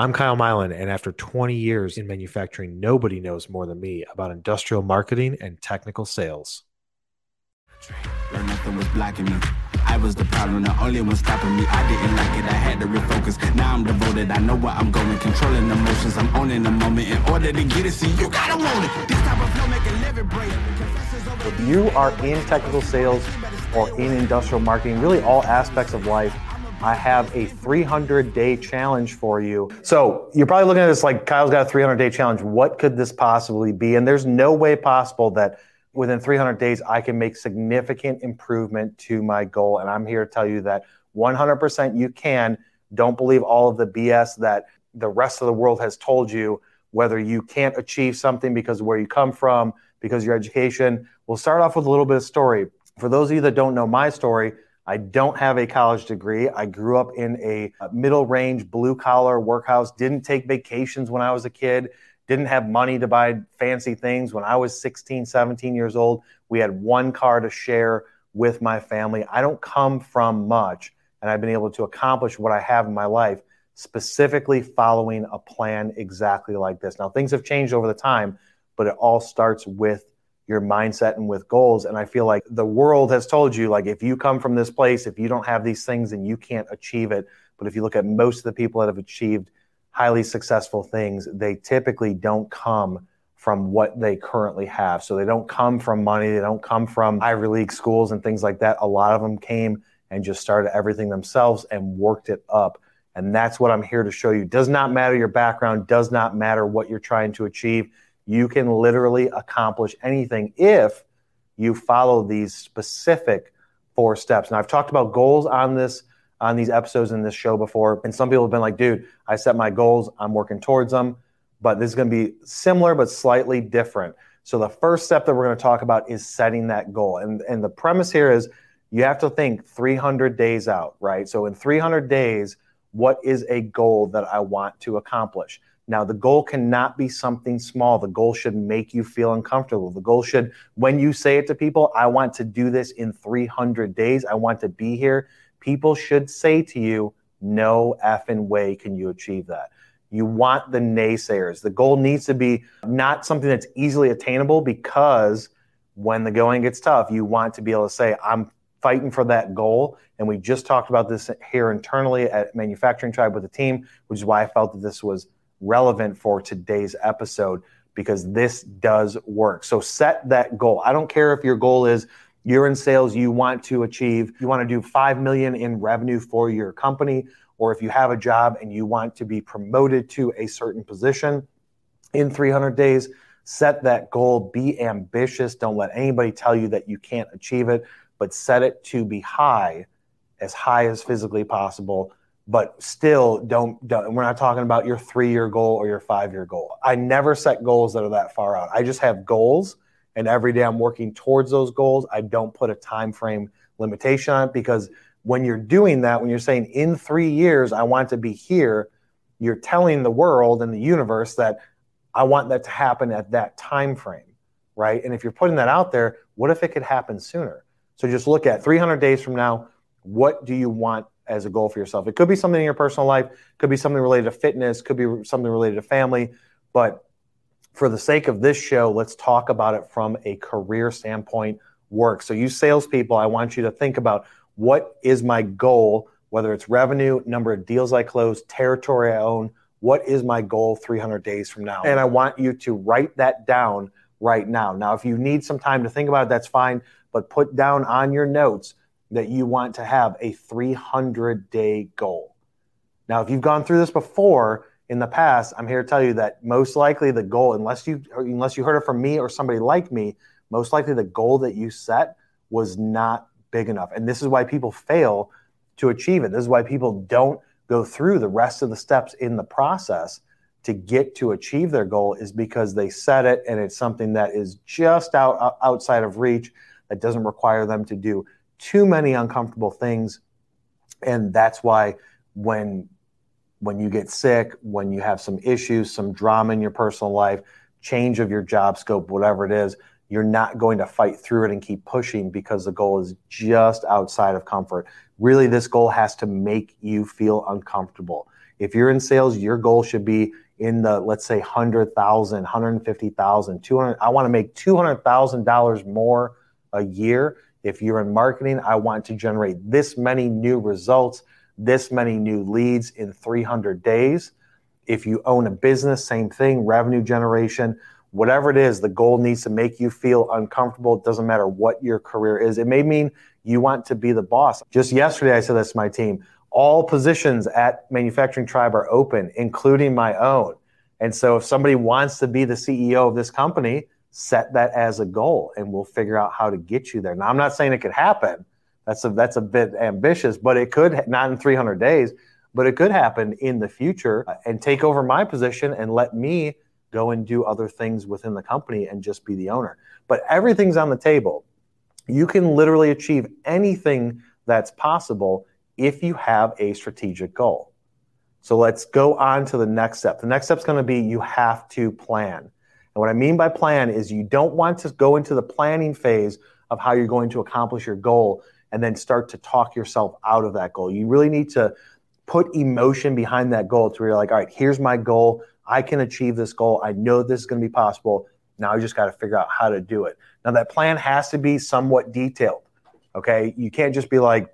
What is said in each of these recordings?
I'm Kyle Mylan, and after 20 years in manufacturing, nobody knows more than me about industrial marketing and technical sales. Where nothing was blocking me. I was the problem, the only one stopping me. I didn't like it, I had to refocus. Now I'm devoted, I know where I'm going. Controlling emotions, I'm owning the moment. In order to get it, see, you gotta want it. This type of flow make a living break. If you are in technical sales or in industrial marketing, really all aspects of life, I have a 300 day challenge for you. So you're probably looking at this like Kyle's got a 300 day challenge. What could this possibly be? And there's no way possible that within 300 days I can make significant improvement to my goal. And I'm here to tell you that 100% you can. Don't believe all of the BS that the rest of the world has told you, whether you can't achieve something because of where you come from, because your education. We'll start off with a little bit of story. For those of you that don't know my story, I don't have a college degree. I grew up in a uh, middle range blue collar workhouse, didn't take vacations when I was a kid, didn't have money to buy fancy things. When I was 16, 17 years old, we had one car to share with my family. I don't come from much, and I've been able to accomplish what I have in my life specifically following a plan exactly like this. Now, things have changed over the time, but it all starts with your mindset and with goals. And I feel like the world has told you, like, if you come from this place, if you don't have these things, then you can't achieve it. But if you look at most of the people that have achieved highly successful things, they typically don't come from what they currently have. So they don't come from money, they don't come from Ivy League schools and things like that. A lot of them came and just started everything themselves and worked it up. And that's what I'm here to show you. Does not matter your background, does not matter what you're trying to achieve you can literally accomplish anything if you follow these specific four steps. Now, I've talked about goals on this on these episodes in this show before, and some people have been like, "Dude, I set my goals. I'm working towards them." But this is going to be similar but slightly different. So the first step that we're going to talk about is setting that goal. And and the premise here is you have to think 300 days out, right? So in 300 days, what is a goal that I want to accomplish? Now, the goal cannot be something small. The goal should make you feel uncomfortable. The goal should, when you say it to people, I want to do this in 300 days, I want to be here, people should say to you, no effing way can you achieve that. You want the naysayers. The goal needs to be not something that's easily attainable because when the going gets tough, you want to be able to say, I'm fighting for that goal. And we just talked about this here internally at Manufacturing Tribe with the team, which is why I felt that this was relevant for today's episode because this does work. So set that goal. I don't care if your goal is you're in sales, you want to achieve, you want to do 5 million in revenue for your company, or if you have a job and you want to be promoted to a certain position in 300 days, set that goal, be ambitious. Don't let anybody tell you that you can't achieve it, but set it to be high, as high as physically possible but still don't, don't we're not talking about your three year goal or your five year goal. I never set goals that are that far out. I just have goals and every day i'm working towards those goals. I don't put a time frame limitation on it because when you're doing that when you're saying in three years i want to be here you're telling the world and the universe that i want that to happen at that time frame right? And if you're putting that out there what if it could happen sooner? So just look at 300 days from now what do you want as a goal for yourself. It could be something in your personal life, could be something related to fitness, could be something related to family, but for the sake of this show, let's talk about it from a career standpoint work. So you salespeople, I want you to think about what is my goal, whether it's revenue, number of deals I close, territory I own, what is my goal 300 days from now? And I want you to write that down right now. Now, if you need some time to think about it, that's fine, but put down on your notes that you want to have a 300 day goal. Now, if you've gone through this before in the past, I'm here to tell you that most likely the goal, unless you unless you heard it from me or somebody like me, most likely the goal that you set was not big enough. And this is why people fail to achieve it. This is why people don't go through the rest of the steps in the process to get to achieve their goal is because they set it and it's something that is just out outside of reach that doesn't require them to do too many uncomfortable things and that's why when when you get sick when you have some issues some drama in your personal life change of your job scope whatever it is you're not going to fight through it and keep pushing because the goal is just outside of comfort really this goal has to make you feel uncomfortable If you're in sales, your goal should be in the let's say 100,000, 150,000, 200 I want to make $200,000 more a year. If you're in marketing, I want to generate this many new results, this many new leads in 300 days. If you own a business, same thing, revenue generation, whatever it is, the goal needs to make you feel uncomfortable. It doesn't matter what your career is. It may mean you want to be the boss. Just yesterday, I said this to my team all positions at Manufacturing Tribe are open, including my own. And so if somebody wants to be the CEO of this company, set that as a goal and we'll figure out how to get you there. Now I'm not saying it could happen. That's a that's a bit ambitious, but it could not in 300 days, but it could happen in the future and take over my position and let me go and do other things within the company and just be the owner. But everything's on the table. You can literally achieve anything that's possible if you have a strategic goal. So let's go on to the next step. The next step is going to be you have to plan. And what I mean by plan is you don't want to go into the planning phase of how you're going to accomplish your goal and then start to talk yourself out of that goal. You really need to put emotion behind that goal to where you're like, all right, here's my goal. I can achieve this goal. I know this is going to be possible. Now I just got to figure out how to do it. Now that plan has to be somewhat detailed. Okay. You can't just be like,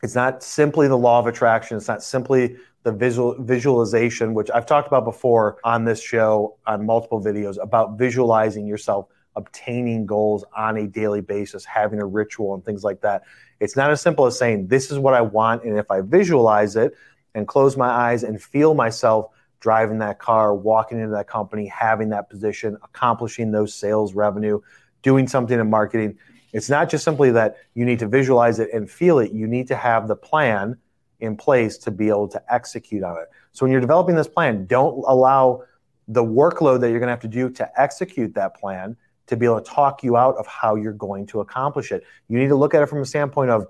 it's not simply the law of attraction. It's not simply the visual visualization, which I've talked about before on this show on multiple videos about visualizing yourself obtaining goals on a daily basis, having a ritual and things like that. It's not as simple as saying, This is what I want. And if I visualize it and close my eyes and feel myself driving that car, walking into that company, having that position, accomplishing those sales revenue, doing something in marketing, it's not just simply that you need to visualize it and feel it, you need to have the plan in place to be able to execute on it. So when you're developing this plan, don't allow the workload that you're going to have to do to execute that plan to be able to talk you out of how you're going to accomplish it. You need to look at it from a standpoint of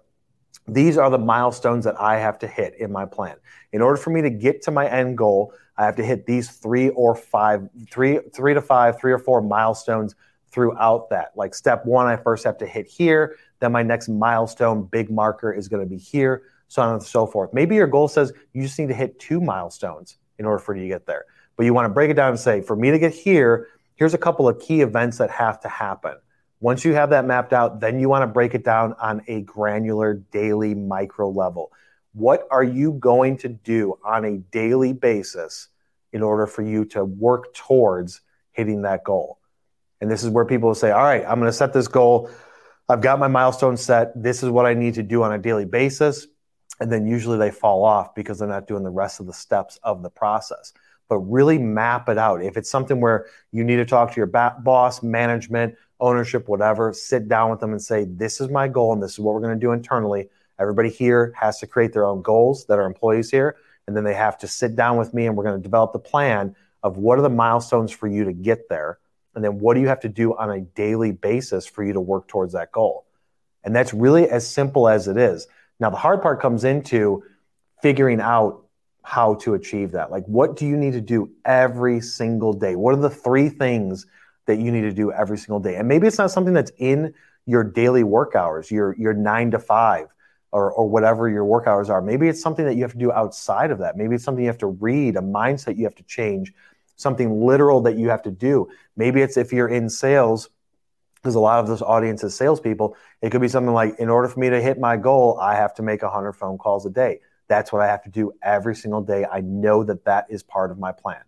these are the milestones that I have to hit in my plan. In order for me to get to my end goal, I have to hit these three or five, three, three to five, three or four milestones throughout that. Like step one, I first have to hit here. Then my next milestone, big marker, is going to be here, so on and so forth. Maybe your goal says you just need to hit two milestones in order for you to get there. But you want to break it down and say, for me to get here, here's a couple of key events that have to happen. Once you have that mapped out, then you want to break it down on a granular, daily, micro level. What are you going to do on a daily basis in order for you to work towards hitting that goal? And this is where people say, all right, I'm going to set this goal. I've got my milestone set. This is what I need to do on a daily basis. And then usually they fall off because they're not doing the rest of the steps of the process. But really map it out. If it's something where you need to talk to your boss, management, ownership, whatever, sit down with them and say, this is my goal and this is what we're going to do internally. Everybody here has to create their own goals that are employees here. And then they have to sit down with me and we're going to develop the plan of what are the milestones for you to get there and then what do you have to do on a daily basis for you to work towards that goal? And that's really as simple as it is. Now, the hard part comes into figuring out how to achieve that. Like, what do you need to do every single day? What are the three things that you need to do every single day? And maybe it's not something that's in your daily work hours, your, your nine to five, or, or whatever your work hours are. Maybe it's something that you have to do outside of that. Maybe it's something you have to read, a mindset you have to change, something literal that you have to do. Maybe it's if you're in sales, because a lot of this audience is salespeople. It could be something like, in order for me to hit my goal, I have to make 100 phone calls a day. That's what I have to do every single day. I know that that is part of my plan.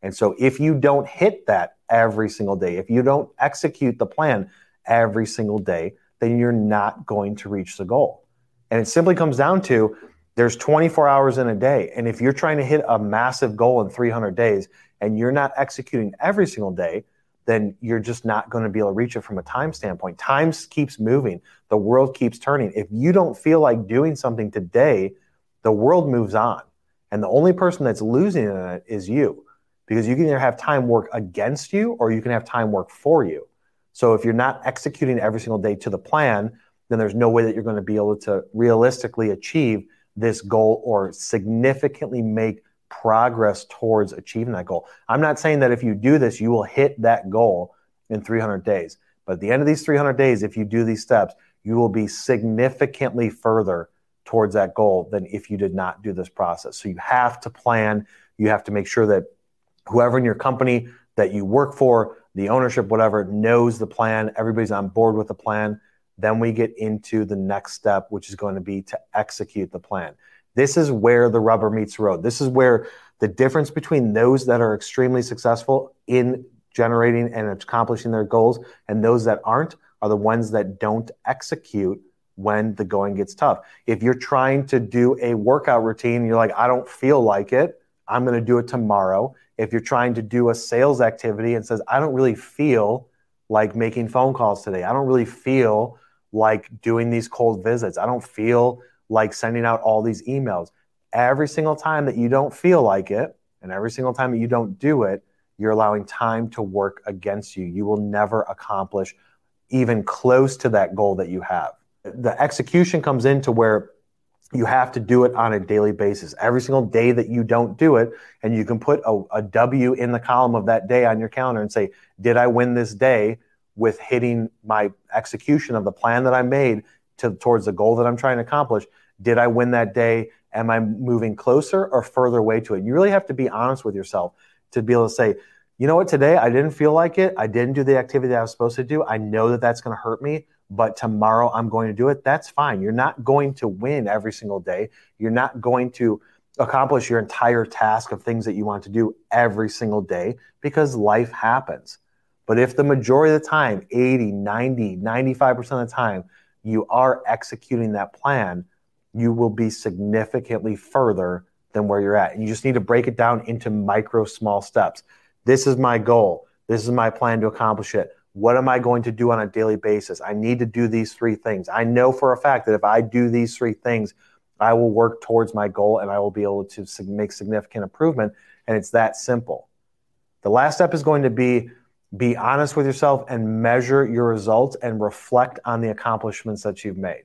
And so if you don't hit that every single day, if you don't execute the plan every single day, then you're not going to reach the goal. And it simply comes down to there's 24 hours in a day. And if you're trying to hit a massive goal in 300 days, and you're not executing every single day, then you're just not going to be able to reach it from a time standpoint. Time keeps moving, the world keeps turning. If you don't feel like doing something today, the world moves on. And the only person that's losing in it is you because you can either have time work against you or you can have time work for you. So if you're not executing every single day to the plan, then there's no way that you're going to be able to realistically achieve this goal or significantly make progress towards achieving that goal. I'm not saying that if you do this, you will hit that goal in 300 days. But at the end of these 300 days, if you do these steps, you will be significantly further towards that goal than if you did not do this process. So you have to plan. You have to make sure that whoever in your company that you work for, the ownership, whatever, knows the plan. Everybody's on board with the plan. Then we get into the next step, which is going to be to execute the plan. This is where the rubber meets the road. This is where the difference between those that are extremely successful in generating and accomplishing their goals and those that aren't are the ones that don't execute when the going gets tough. If you're trying to do a workout routine, you're like, I don't feel like it, I'm going to do it tomorrow. If you're trying to do a sales activity and says, I don't really feel like making phone calls today, I don't really feel like doing these cold visits, I don't feel like sending out all these emails. Every single time that you don't feel like it, and every single time that you don't do it, you're allowing time to work against you. You will never accomplish even close to that goal that you have. The execution comes into where you have to do it on a daily basis. Every single day that you don't do it, and you can put a, a W in the column of that day on your calendar and say, Did I win this day with hitting my execution of the plan that I made to, towards the goal that I'm trying to accomplish? Did I win that day? Am I moving closer or further away to it? You really have to be honest with yourself to be able to say, you know what, today I didn't feel like it. I didn't do the activity that I was supposed to do. I know that that's going to hurt me, but tomorrow I'm going to do it. That's fine. You're not going to win every single day. You're not going to accomplish your entire task of things that you want to do every single day because life happens. But if the majority of the time, 80, 90, 95% of the time, you are executing that plan, you will be significantly further than where you're at. And you just need to break it down into micro small steps. This is my goal. This is my plan to accomplish it. What am I going to do on a daily basis? I need to do these three things. I know for a fact that if I do these three things, I will work towards my goal and I will be able to make significant improvement. And it's that simple. The last step is going to be be honest with yourself and measure your results and reflect on the accomplishments that you've made.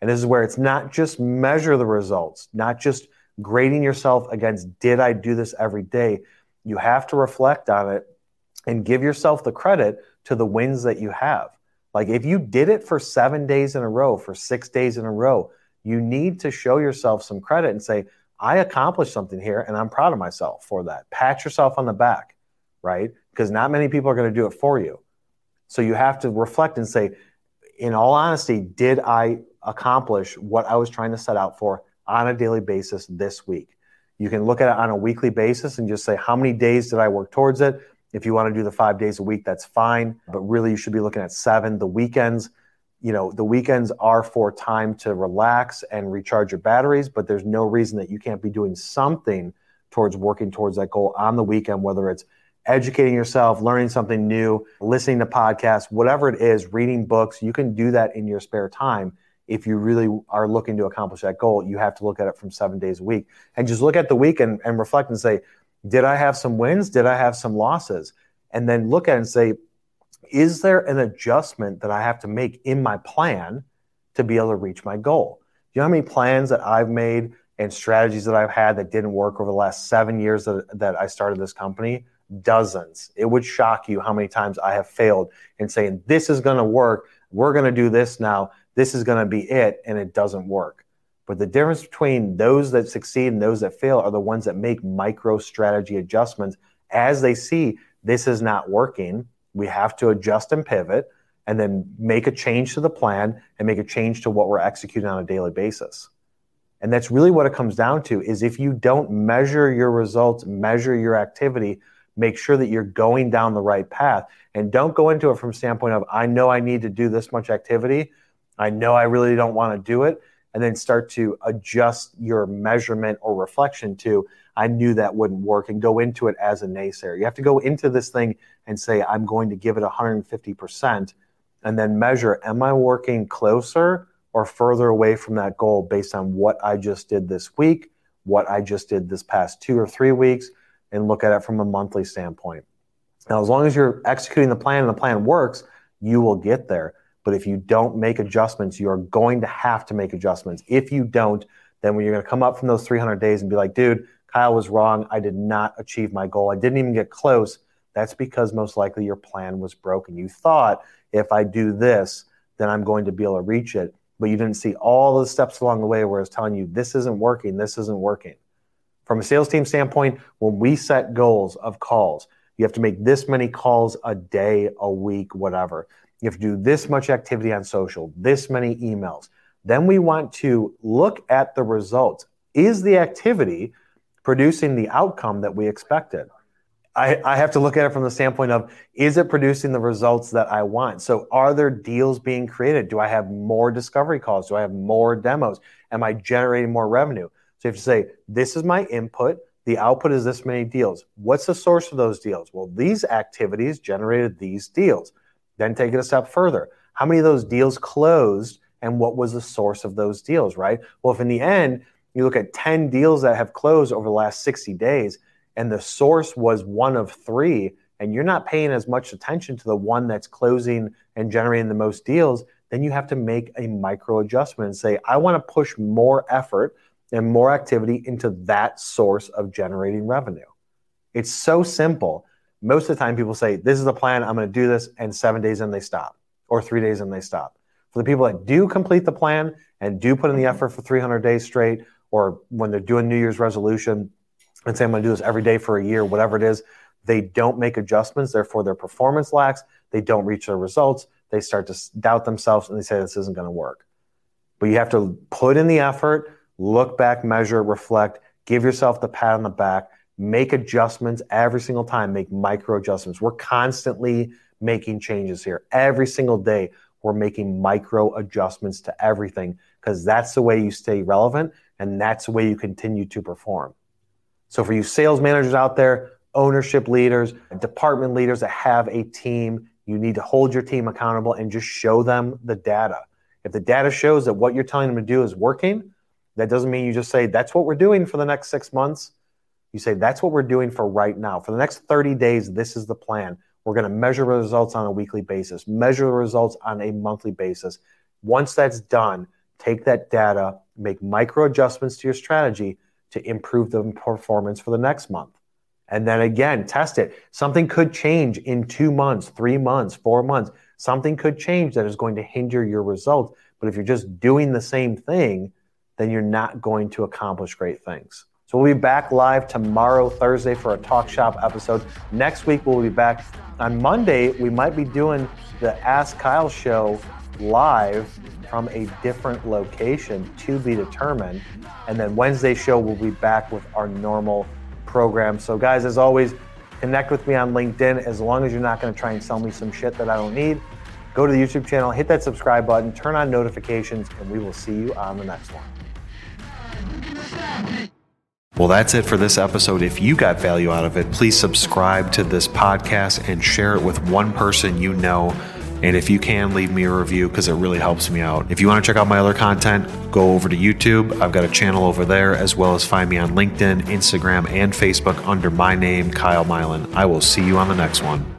And this is where it's not just measure the results, not just grading yourself against did I do this every day, you have to reflect on it and give yourself the credit to the wins that you have. Like if you did it for seven days in a row, for six days in a row, you need to show yourself some credit and say, I accomplished something here and I'm proud of myself for that. Pat yourself on the back, right? Because not many people are going to do it for you. So you have to reflect and say, in all honesty, did I accomplish what I was trying to set out for on a daily basis this week? You can look at it on a weekly basis and just say, how many days did I work towards it? If you want to do the five days a week, that's fine. But really, you should be looking at seven. The weekends, you know, the weekends are for time to relax and recharge your batteries, but there's no reason that you can't be doing something towards working towards that goal on the weekend, whether it's educating yourself, learning something new, listening to podcasts, whatever it is, reading books. You can do that in your spare time if you really are looking to accomplish that goal, you have to look at it from seven days a week and just look at the week and, and reflect and say, did I have some wins? Did I have some losses? And then look at it and say, is there an adjustment that I have to make in my plan to be able to reach my goal? Do you know how many plans that I've made and strategies that I've had that didn't work over the last seven years that, that I started this company? Dozens. It would shock you how many times I have failed in saying, this is going to work. We're going to do this now this is going to be it, and it doesn't work. But the difference between those that succeed and those that fail are the ones that make micro strategy adjustments as they see this is not working. We have to adjust and pivot and then make a change to the plan and make a change to what we're executing on a daily basis. And that's really what it comes down to is if you don't measure your results, measure your activity, make sure that you're going down the right path and don't go into it from standpoint of I know I need to do this much activity I know I really don't want to do it. And then start to adjust your measurement or reflection to, I knew that wouldn't work and go into it as a naysayer. You have to go into this thing and say, I'm going to give it 150% and then measure, am I working closer or further away from that goal based on what I just did this week, what I just did this past two or three weeks, and look at it from a monthly standpoint. Now, as long as you're executing the plan and the plan works, you will get there. But if you don't make adjustments, you are going to have to make adjustments. If you don't, then when you're going to come up from those 300 days and be like, dude, Kyle was wrong. I did not achieve my goal. I didn't even get close. That's because most likely your plan was broken. You thought if I do this, then I'm going to be able to reach it. but you didn't see all the steps along the way where it's telling you this isn't working, this isn't working. From a sales team standpoint, when we set goals of calls, you have to make this many calls a day, a week, whatever. You have to do this much activity on social, this many emails. Then we want to look at the results. Is the activity producing the outcome that we expected? I, I, have to look at it from the standpoint of is it producing the results that I want? So, are there deals being created? Do I have more discovery calls? Do I have more demos? Am I generating more revenue? So, you have to say, this is my input. The output is this many deals. What's the source of those deals? Well, these activities generated these deals. Then take it a step further. How many of those deals closed and what was the source of those deals, right? Well, if in the end you look at 10 deals that have closed over the last 60 days and the source was one of three, and you're not paying as much attention to the one that's closing and generating the most deals, then you have to make a micro adjustment and say, I want to push more effort and more activity into that source of generating revenue. It's so simple. Most of the time, people say, This is the plan, I'm going to do this, and seven days in, they stop, or three days in, they stop. For the people that do complete the plan and do put in the effort for 300 days straight, or when they're doing New Year's resolution and say, I'm going to do this every day for a year, whatever it is, they don't make adjustments. Therefore, their performance lacks. They don't reach their results. They start to doubt themselves and they say, This isn't going to work. But you have to put in the effort, look back, measure, reflect, give yourself the pat on the back, make adjustments every single time, make micro adjustments. We're constantly making changes here. Every single day, we're making micro adjustments to everything because that's the way you stay relevant and that's the way you continue to perform. So, for you sales managers out there, ownership leaders, department leaders that have a team, you need to hold your team accountable and just show them the data. If the data shows that what you're telling them to do is working, that doesn't mean you just say, that's what we're doing for the next six months. You say, that's what we're doing for right now. For the next 30 days, this is the plan. We're going to measure the results on a weekly basis, measure the results on a monthly basis. Once that's done, take that data, make micro adjustments to your strategy to improve the performance for the next month. And then again, test it. Something could change in two months, three months, four months. Something could change that is going to hinder your results. But if you're just doing the same thing, then you're not going to accomplish great things. So we'll be back live tomorrow, Thursday, for a Talk Shop episode. Next week, we'll be back. On Monday, we might be doing the Ask Kyle show live from a different location to be determined. And then Wednesday show, we'll be back with our normal program. So, guys, as always, connect with me on LinkedIn. As long as you're not going to try and sell me some shit that I don't need, go to the YouTube channel, hit that subscribe button, turn on notifications, and we will see you on the next one. Well, that's it for this episode. If you got value out of it, please subscribe to this podcast and share it with one person you know. And if you can, leave me a review because it really helps me out. If you want to check out my other content, go over to YouTube. I've got a channel over there, as well as find me on LinkedIn, Instagram, and Facebook under my name, Kyle Mylan. I will see you on the next one.